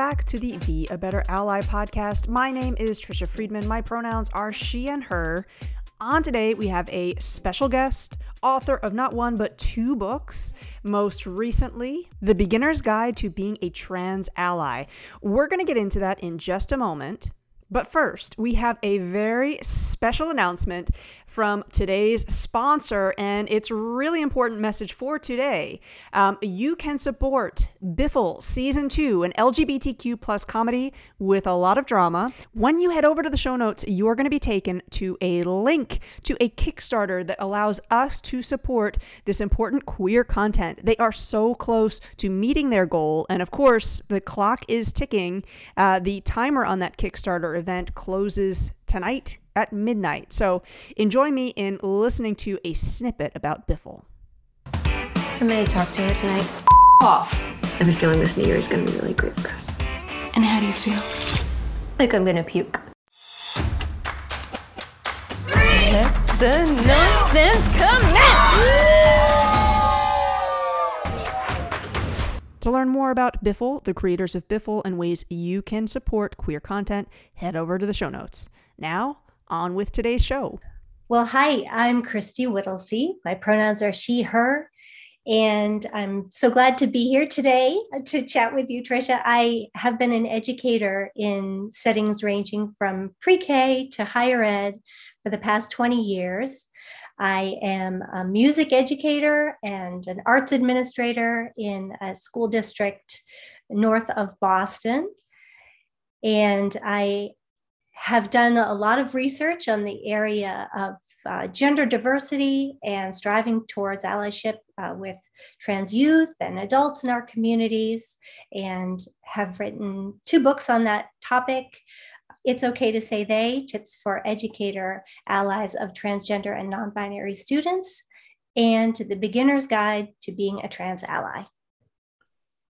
Back to the Be a Better Ally podcast. My name is Trisha Friedman. My pronouns are she and her. On today, we have a special guest, author of not one but two books. Most recently, The Beginner's Guide to Being a Trans Ally. We're going to get into that in just a moment. But first, we have a very special announcement from today's sponsor, and it's really important message for today. Um, you can support Biffle Season 2, an LGBTQ plus comedy with a lot of drama. When you head over to the show notes, you're going to be taken to a link to a Kickstarter that allows us to support this important queer content. They are so close to meeting their goal, and of course, the clock is ticking. Uh, the timer on that Kickstarter event closes tonight at midnight. So enjoy me in listening to a snippet about Biffle. I may talk to her tonight. Off. I have a feeling this new year is going to be really great for us. And how do you feel? Like I'm gonna puke. Let the nonsense commence! To learn more about Biffle, the creators of Biffle, and ways you can support queer content, head over to the show notes. Now, on with today's show. Well, hi, I'm Christy Whittlesey. My pronouns are she, her. And I'm so glad to be here today uh, to chat with you, Trisha. I have been an educator in settings ranging from pre K to higher ed for the past 20 years. I am a music educator and an arts administrator in a school district north of Boston. And I have done a lot of research on the area of uh, gender diversity and striving towards allyship uh, with trans youth and adults in our communities, and have written two books on that topic. It's okay to say they tips for educator allies of transgender and non binary students, and the beginner's guide to being a trans ally.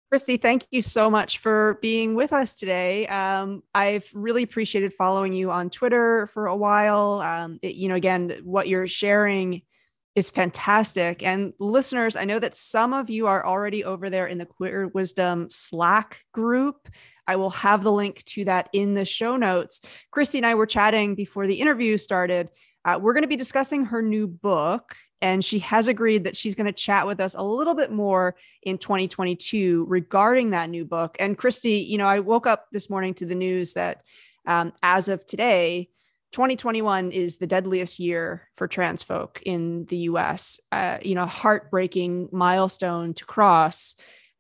Christy, thank you so much for being with us today. Um, I've really appreciated following you on Twitter for a while. Um, it, you know, again, what you're sharing is fantastic. And listeners, I know that some of you are already over there in the Queer Wisdom Slack group. I will have the link to that in the show notes. Christy and I were chatting before the interview started. Uh, we're going to be discussing her new book and she has agreed that she's going to chat with us a little bit more in 2022 regarding that new book. And Christy, you know, I woke up this morning to the news that um, as of today, 2021 is the deadliest year for trans folk in the US. Uh, you know, a heartbreaking milestone to cross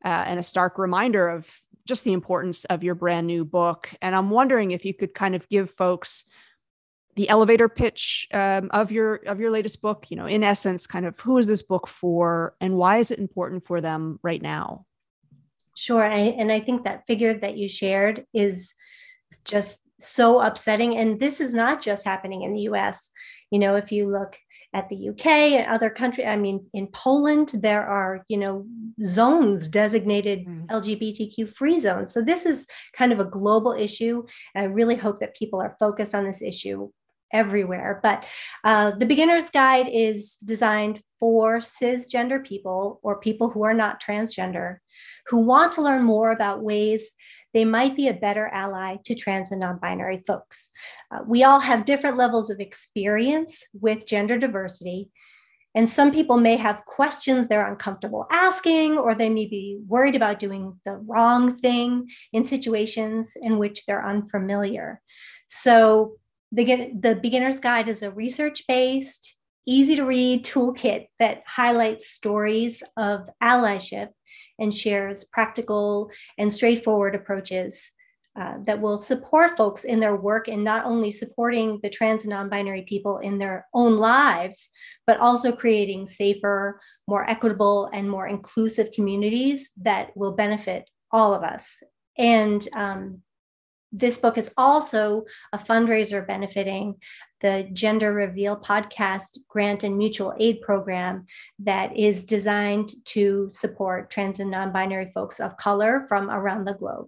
uh, and a stark reminder of just the importance of your brand new book. And I'm wondering if you could kind of give folks the elevator pitch um, of your of your latest book you know in essence kind of who is this book for and why is it important for them right now sure I, and i think that figure that you shared is just so upsetting and this is not just happening in the us you know if you look at the UK and other countries. I mean, in Poland, there are, you know, zones designated mm. LGBTQ free zones. So this is kind of a global issue. And I really hope that people are focused on this issue everywhere. But uh, the beginner's guide is designed for cisgender people or people who are not transgender who want to learn more about ways they might be a better ally to trans and non binary folks. Uh, we all have different levels of experience with gender diversity. And some people may have questions they're uncomfortable asking, or they may be worried about doing the wrong thing in situations in which they're unfamiliar. So, the, the beginner's guide is a research based, easy to read toolkit that highlights stories of allyship and shares practical and straightforward approaches uh, that will support folks in their work in not only supporting the trans and non-binary people in their own lives, but also creating safer, more equitable, and more inclusive communities that will benefit all of us. And um, this book is also a fundraiser benefiting the Gender Reveal podcast grant and mutual aid program that is designed to support trans and non-binary folks of color from around the globe.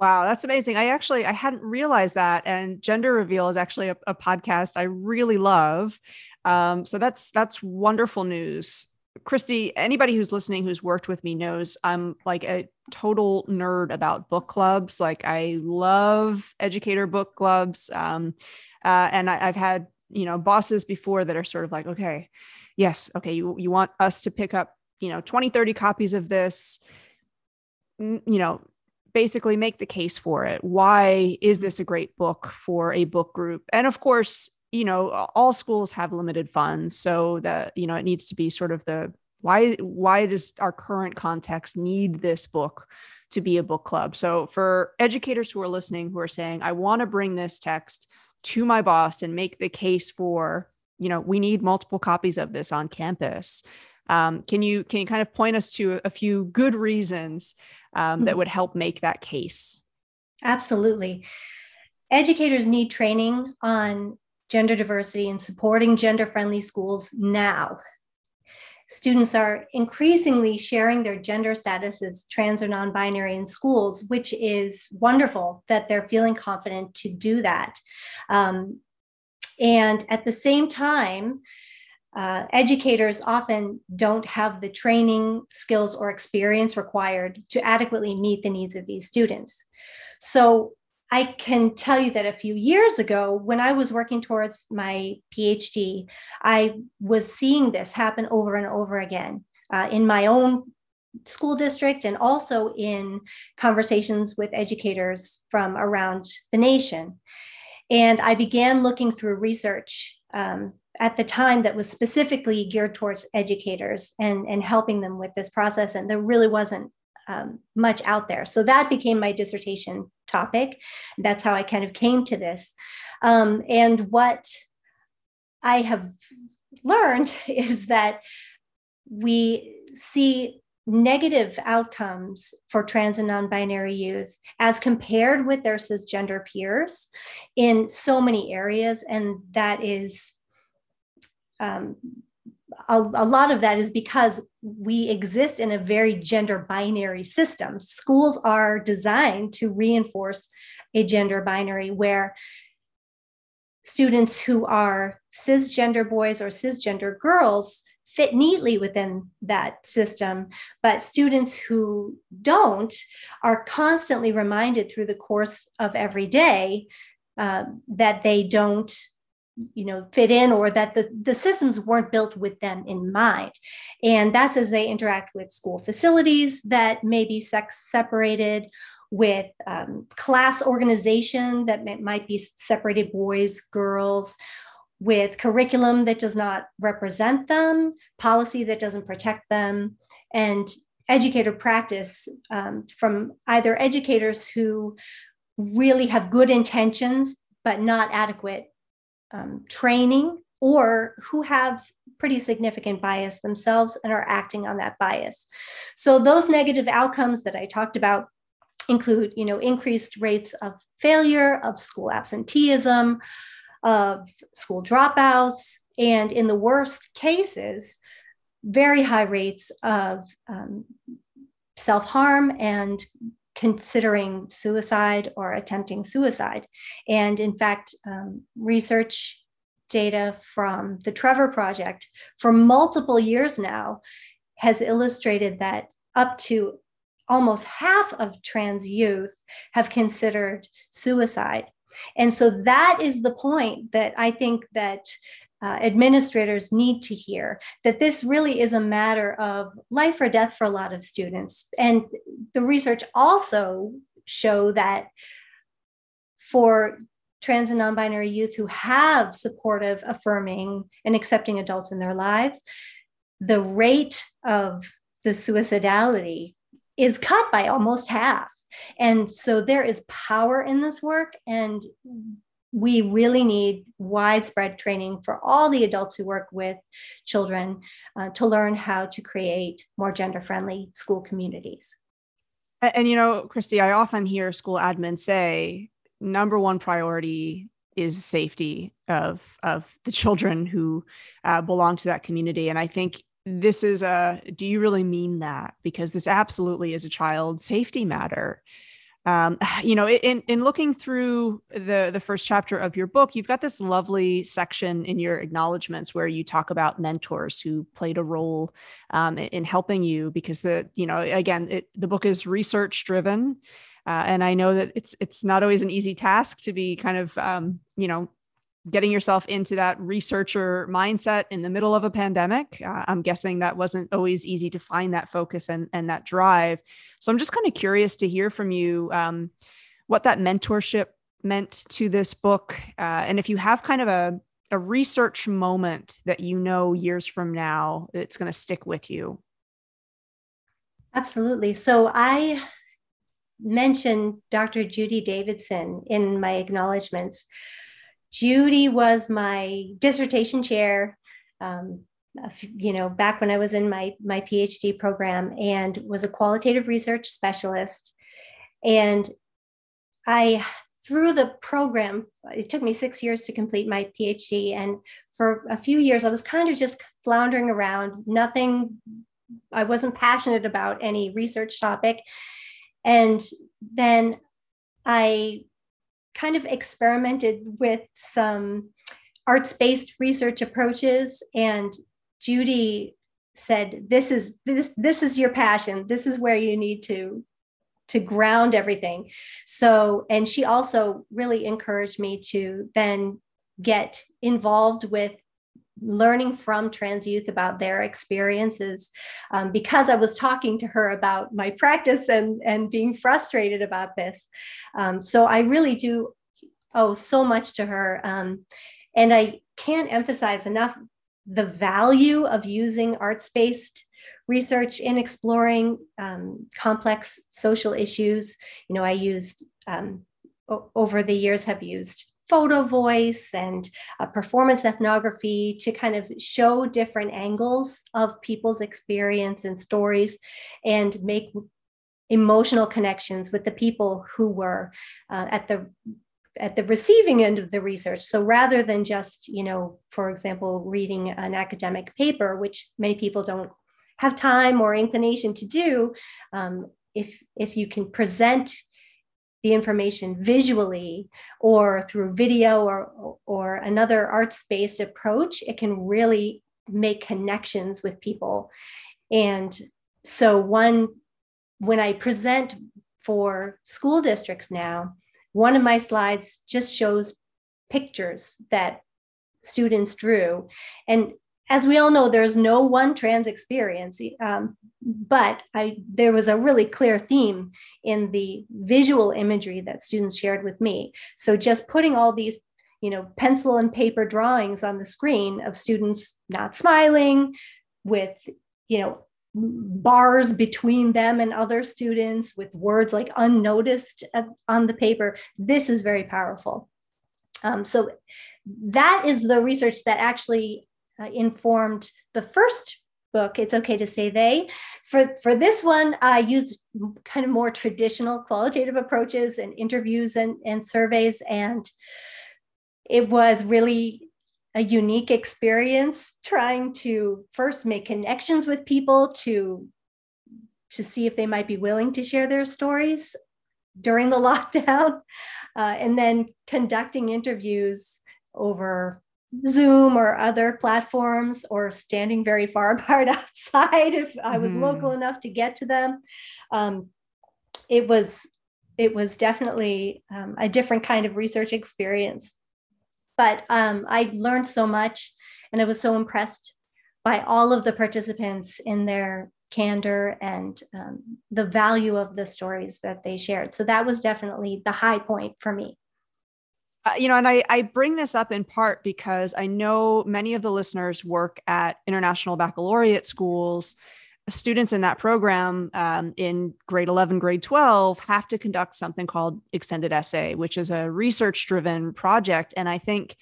Wow, that's amazing. I actually I hadn't realized that. And Gender Reveal is actually a, a podcast I really love. Um, so that's that's wonderful news Christy, anybody who's listening who's worked with me knows I'm like a total nerd about book clubs. Like I love educator book clubs. Um, uh, and I, I've had, you know, bosses before that are sort of like, okay, yes, okay, you, you want us to pick up, you know, 20, 30 copies of this, you know, basically make the case for it. Why is this a great book for a book group? And of course, you know, all schools have limited funds, so that you know it needs to be sort of the why why does our current context need this book to be a book club? So for educators who are listening who are saying, I want to bring this text to my boss and make the case for, you know, we need multiple copies of this on campus. Um, can you can you kind of point us to a few good reasons um, that mm-hmm. would help make that case? Absolutely. Educators need training on gender diversity and supporting gender friendly schools now. Students are increasingly sharing their gender status as trans or non binary in schools, which is wonderful that they're feeling confident to do that. Um, and at the same time, uh, educators often don't have the training, skills, or experience required to adequately meet the needs of these students. So I can tell you that a few years ago, when I was working towards my PhD, I was seeing this happen over and over again uh, in my own school district and also in conversations with educators from around the nation. And I began looking through research um, at the time that was specifically geared towards educators and, and helping them with this process. And there really wasn't um, much out there. So that became my dissertation topic. That's how I kind of came to this. Um, and what I have learned is that we see negative outcomes for trans and non-binary youth as compared with their cisgender peers in so many areas and that is um, a, a, lot of that is because we exist in a very gender binary system. Schools are designed to reinforce a gender binary where students who are cisgender boys or cisgender girls fit neatly within that system, but students who don't are constantly reminded through the course of every day uh, that they don't you know fit in or that the, the systems weren't built with them in mind. And that's as they interact with school facilities that may be sex separated with um, class organization that may, might be separated boys girls with curriculum that does not represent them policy that doesn't protect them and educator practice um, from either educators who really have good intentions but not adequate um, training or who have pretty significant bias themselves and are acting on that bias. So those negative outcomes that I talked about include, you know, increased rates of failure, of school absenteeism, of school dropouts, and in the worst cases, very high rates of um, self harm and considering suicide or attempting suicide. And in fact, um, research data from the Trevor Project for multiple years now has illustrated that up to almost half of trans youth have considered suicide. And so that is the point that I think that uh, administrators need to hear that this really is a matter of life or death for a lot of students. And the research also show that for trans and non-binary youth who have supportive, affirming, and accepting adults in their lives, the rate of the suicidality is cut by almost half. And so there is power in this work, and we really need widespread training for all the adults who work with children uh, to learn how to create more gender friendly school communities. And, and, you know, Christy, I often hear school admins say number one priority is safety of of the children who uh, belong to that community. And i think this is a do you really mean that? Because this absolutely is a child safety matter um, you know, in in looking through the the first chapter of your book, you've got this lovely section in your acknowledgments where you talk about mentors who played a role um, in helping you because the you know again it, the book is research driven. Uh, and I know that it's it's not always an easy task to be kind of um, you know getting yourself into that researcher mindset in the middle of a pandemic. Uh, I'm guessing that wasn't always easy to find that focus and, and that drive. So I'm just kind of curious to hear from you um, what that mentorship meant to this book. Uh, and if you have kind of a, a research moment that you know years from now it's going to stick with you. Absolutely. So I mentioned Dr. Judy Davidson in my acknowledgments. Judy was my dissertation chair, um, you know, back when I was in my, my PhD program and was a qualitative research specialist. And I, through the program, it took me six years to complete my PhD. And for a few years, I was kind of just floundering around, nothing, I wasn't passionate about any research topic. And then I kind of experimented with some arts based research approaches and Judy said this is this this is your passion. This is where you need to to ground everything. So and she also really encouraged me to then get involved with learning from trans youth about their experiences um, because i was talking to her about my practice and and being frustrated about this. Um, so i really do owe so much to her um, and i can't emphasize enough the value of using arts-based research in exploring um, complex social issues. You know i used um, over the years have used photo voice and performance ethnography to kind of show different angles of people's experience and stories and make emotional connections with the people who were uh, at the at the receiving end of the research. So rather than just you know for example reading an academic paper which many people don't have time or inclination to do um, if if you can present the information visually or through video or, or another arts based approach, it can really make connections with people. And so, one, when I present for school districts now, one of my slides just shows pictures that students drew. And as we all know, there's no one trans experience, um, but I, there was a really clear theme in the visual imagery that students shared with me. So just putting all these, you know, pencil and paper drawings on the screen of students not smiling, with, you know, bars between them and other students, with words like unnoticed on the paper. This is very powerful. Um, so that is the research that actually uh, informed the first book it's okay to say they. For for this one i used kind of more traditional qualitative approaches and interviews and, and surveys and it was really a unique experience trying to first make connections with people to to see if they might be willing to share their stories during the lockdown uh, and then conducting interviews over Zoom or other platforms or standing very far apart outside if I was mm-hmm. local enough to get to them. Um, it was it was definitely um, a different kind of research experience. But um, I learned so much and I was so impressed by all of the participants in their candor and um, the value of the stories that they shared. So that was definitely the high point for me. Uh, you know, and I, I bring this up in part because I know many of the listeners work at international baccalaureate schools. Students in that program um, in grade 11, grade 12 have to conduct something called extended essay, which is a research driven project. And I think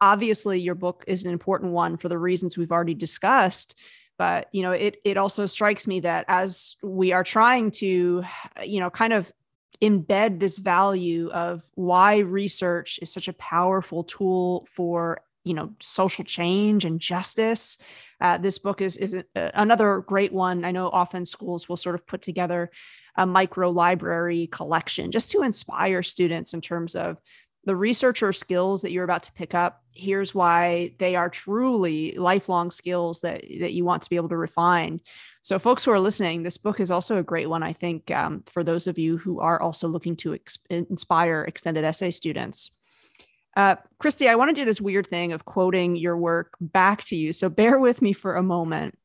obviously your book is an important one for the reasons we've already discussed but you know it it also strikes me that as we are trying to you know kind of embed this value of why research is such a powerful tool for you know social change and justice Uh, this book is is a, another great one. I know often schools will sort of put together a micro library collection just to inspire students in terms of the researcher skills that you're about to pick up. Here's why they are truly lifelong skills that that you want to be able to refine. So, folks who are listening, this book is also a great one, I think, um, for those of you who are also looking to ex- inspire extended essay students. Uh, Christy, I want to do this weird thing of quoting your work back to you. So bear with me for a moment.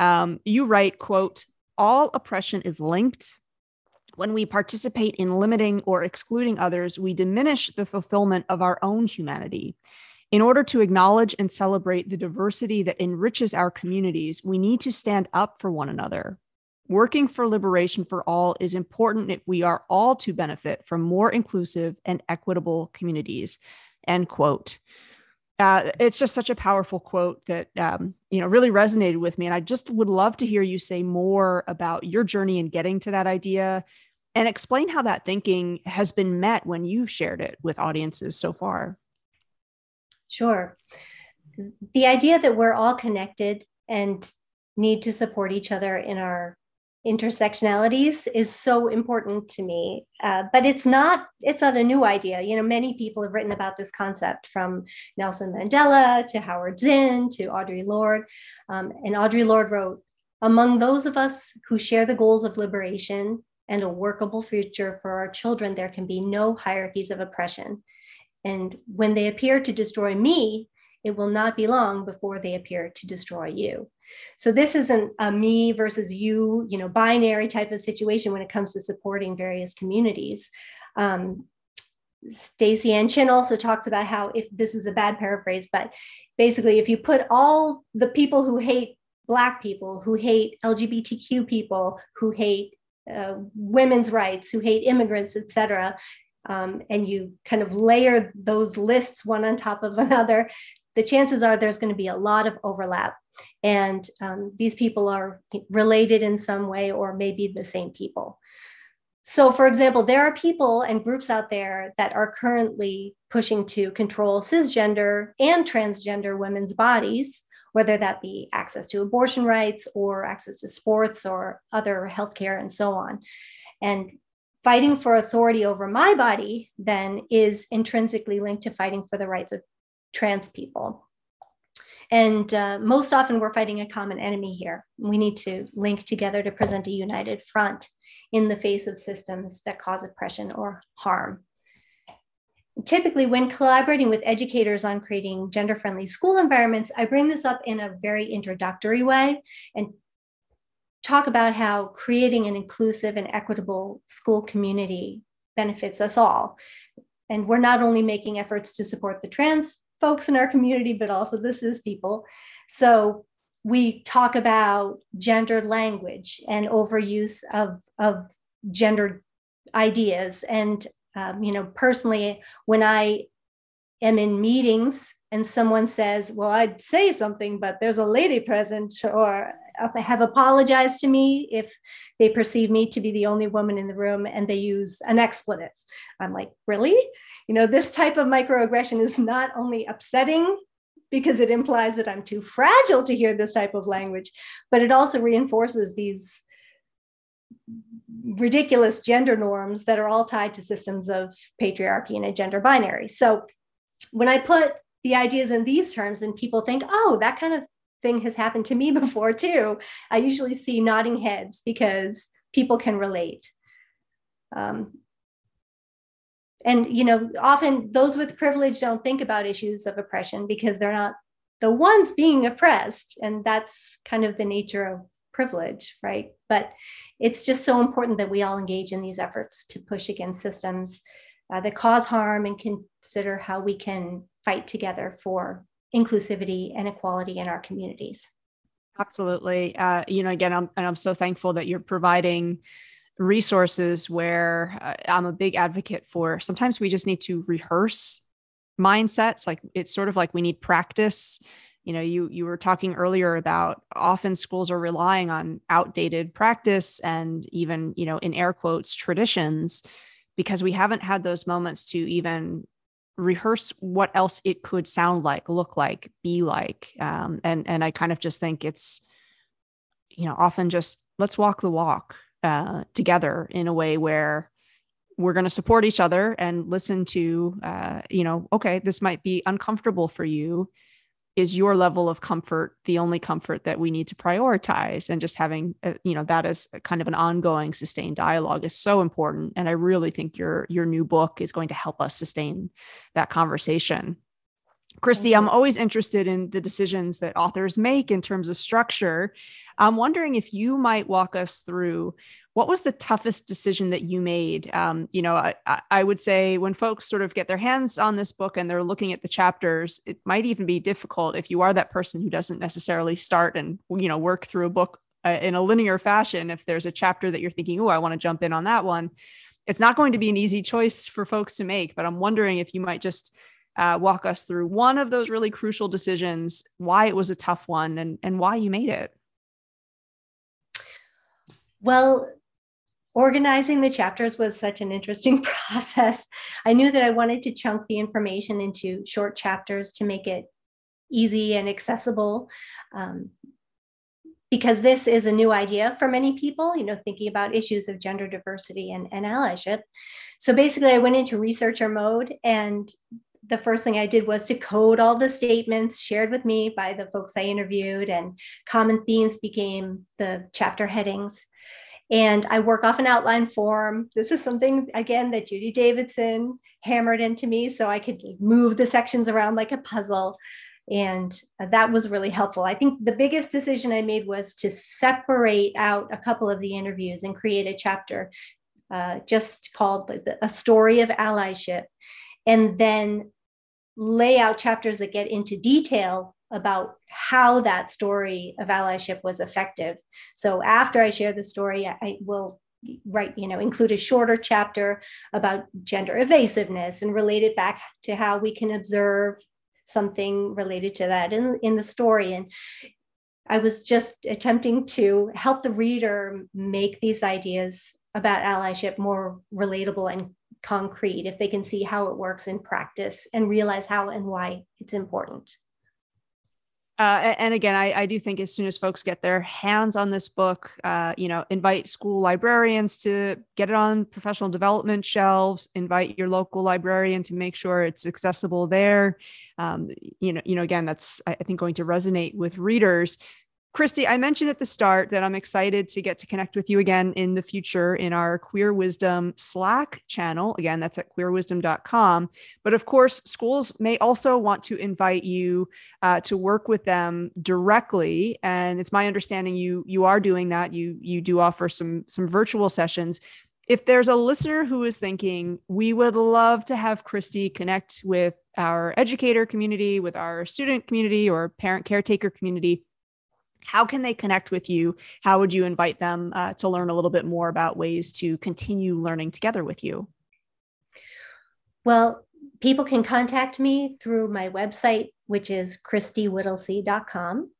Um, you write, quote, all oppression is linked. When we participate in limiting or excluding others, we diminish the fulfillment of our own humanity. In order to acknowledge and celebrate the diversity that enriches our communities, we need to stand up for one another. Working for liberation for all is important if we are all to benefit from more inclusive and equitable communities end quote uh, it's just such a powerful quote that um, you know really resonated with me. And i just would love to hear you say more about your journey in getting to that idea and explain how that thinking has been met when you've shared it with audiences so far. Sure. The idea that we're all connected and need to support each other in our intersectionalities is so important to me uh, but it's not it's not a new idea. You know many people have written about this concept from nelson mandela to howard zinn to audre lorde um, and audre lorde wrote among those of us who share the goals of liberation and a workable future for our children there can be no hierarchies of oppression. And when they appear to destroy me it will not be long before they appear to destroy you so this isn't a me versus you, you know, binary type of situation when it comes to supporting various communities. Um, Staceyann Chin also talks about how if this is a bad paraphrase, but basically if you put all the people who hate black people, who hate LGBTQ people, who hate uh, women's rights, who hate immigrants, etc., um, and you kind of layer those lists one on top of another, the chances are there's going to be a lot of overlap and um, these people are related in some way or maybe the same people. So, for example, there are people and groups out there that are currently pushing to control cisgender and transgender women's bodies, whether that be access to abortion rights or access to sports or other healthcare and so on. And fighting for authority over my body then is intrinsically linked to fighting for the rights of trans people. And uh, most often, we're fighting a common enemy here. We need to link together to present a united front in the face of systems that cause oppression or harm. Typically, when collaborating with educators on creating gender friendly school environments, I bring this up in a very introductory way and talk about how creating an inclusive and equitable school community benefits us all. And we're not only making efforts to support the trans folks in our community, but also this is people. So we talk about gendered language and overuse of, of gendered ideas. And, um, you know, personally, when I am in meetings and someone says, Well, I'd say something, but there's a lady present, or have apologized to me if they perceive me to be the only woman in the room and they use an expletive. I'm like, Really? You know, this type of microaggression is not only upsetting because it implies that I'm too fragile to hear this type of language, but it also reinforces these ridiculous gender norms that are all tied to systems of patriarchy and a gender binary. So when I put the ideas in these terms and people think, oh, that kind of thing has happened to me before too, I usually see nodding heads because people can relate. Um, and you know often those with privilege don't think about issues of oppression because they're not the ones being oppressed. And that's kind of the nature of privilege right? But it's just so important that we all engage in these efforts to push against systems uh, that cause harm and consider how we can fight together for inclusivity and equality in our communities. Absolutely. Uh, you know again I'm, and i'm so thankful that you're providing resources where uh, I'm a big advocate for. Sometimes we just need to rehearse mindsets. Like it's sort of like we need practice. You know, you you were talking earlier about often schools are relying on outdated practice and even, you know, in air quotes traditions because we haven't had those moments to even rehearse what else it could sound like, look like, be like. Um, and and I kind of just think it's, you know, often just let's walk the walk uh, together in a way where we're going to support each other and listen to, uh, you know, okay, this might be uncomfortable for you, is your level of comfort the only comfort that we need to prioritize? And just having uh, you know that as kind of an ongoing sustained dialogue is so important. And i really think your your new book is going to help us sustain that conversation Christy, I'm always interested in the decisions that authors make in terms of structure. I'm wondering if you might walk us through what was the toughest decision that you made? Um, you know, I, I, would say when folks sort of get their hands on this book and they're looking at the chapters, it might even be difficult if you are that person who doesn't necessarily start and you know work through a book uh, in a linear fashion. If there's a chapter that you're thinking, oh, I want to jump in on that one, it's not going to be an easy choice for folks to make. But I'm wondering if you might just uh, walk us through one of those really crucial decisions, why it was a tough one, and and why you made it. Well, organizing the chapters was such an interesting process. I knew that I wanted to chunk the information into short chapters to make it easy and accessible. Um, because this is a new idea for many people, you know, thinking about issues of gender diversity and, and allyship. So basically, I went into researcher mode, and the first thing I did was to code all the statements shared with me by the folks I interviewed, and common themes became the chapter headings and I work off an outline form. This is something, again, that Judy Davidson hammered into me so I could move the sections around like a puzzle. And that was really helpful. I think the biggest decision I made was to separate out a couple of the interviews and create a chapter uh, just called A Story of Allyship. And then lay out chapters that get into detail about how that story of allyship was effective. So after I share the story, I will write, you know, include a shorter chapter about gender evasiveness and relate it back to how we can observe something related to that in, in the story. And I was just attempting to help the reader make these ideas about allyship more relatable and concrete if they can see how it works in practice and realize how and why it's important. Uh, and again, I, I, do think as soon as folks get their hands on this book, uh, you know, invite school librarians to get it on professional development shelves. Invite your local librarian to make sure it's accessible there. Um, you know, you know, again, that's I think going to resonate with readers. Christy, I mentioned at the start that I'm excited to get to connect with you again in the future in our Queer Wisdom Slack channel. Again, that's at queerwisdom.com. But of course, schools may also want to invite you uh, to work with them directly. And it's my understanding you you are doing that. You you do offer some some virtual sessions. If there's a listener who is thinking, we would love to have Christy connect with our educator community, with our student community or parent caretaker community how can they connect with you? How would you invite them uh, to learn a little bit more about ways to continue learning together with you? Well, people can contact me through my website, which is christywhittlesey.com.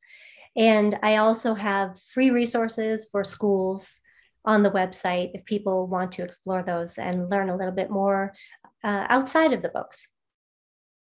And I also have free resources for schools on the website if people want to explore those and learn a little bit more uh, outside of the books.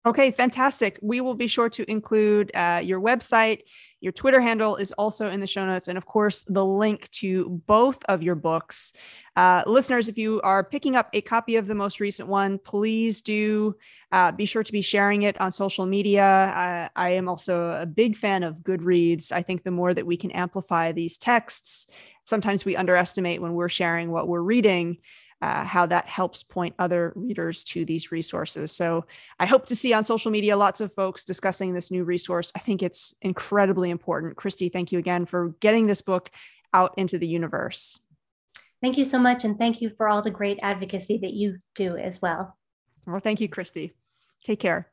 Okay, fantastic. We will be sure to include uh, your website. Your Twitter handle is also in the show notes. And of course, the link to both of your books. Uh, listeners, if you are picking up a copy of the most recent one, please do uh, be sure to be sharing it on social media. Uh, I am also a big fan of Goodreads. I think the more that we can amplify these texts, sometimes we underestimate when we're sharing what we're reading uh, how that helps point other readers to these resources. So I hope to see on social media lots of folks discussing this new resource. I think it's incredibly important. Christy, thank you again for getting this book out into the universe. Thank you so much. And thank you for all the great advocacy that you do as well. Well, thank you, Christy. Take care.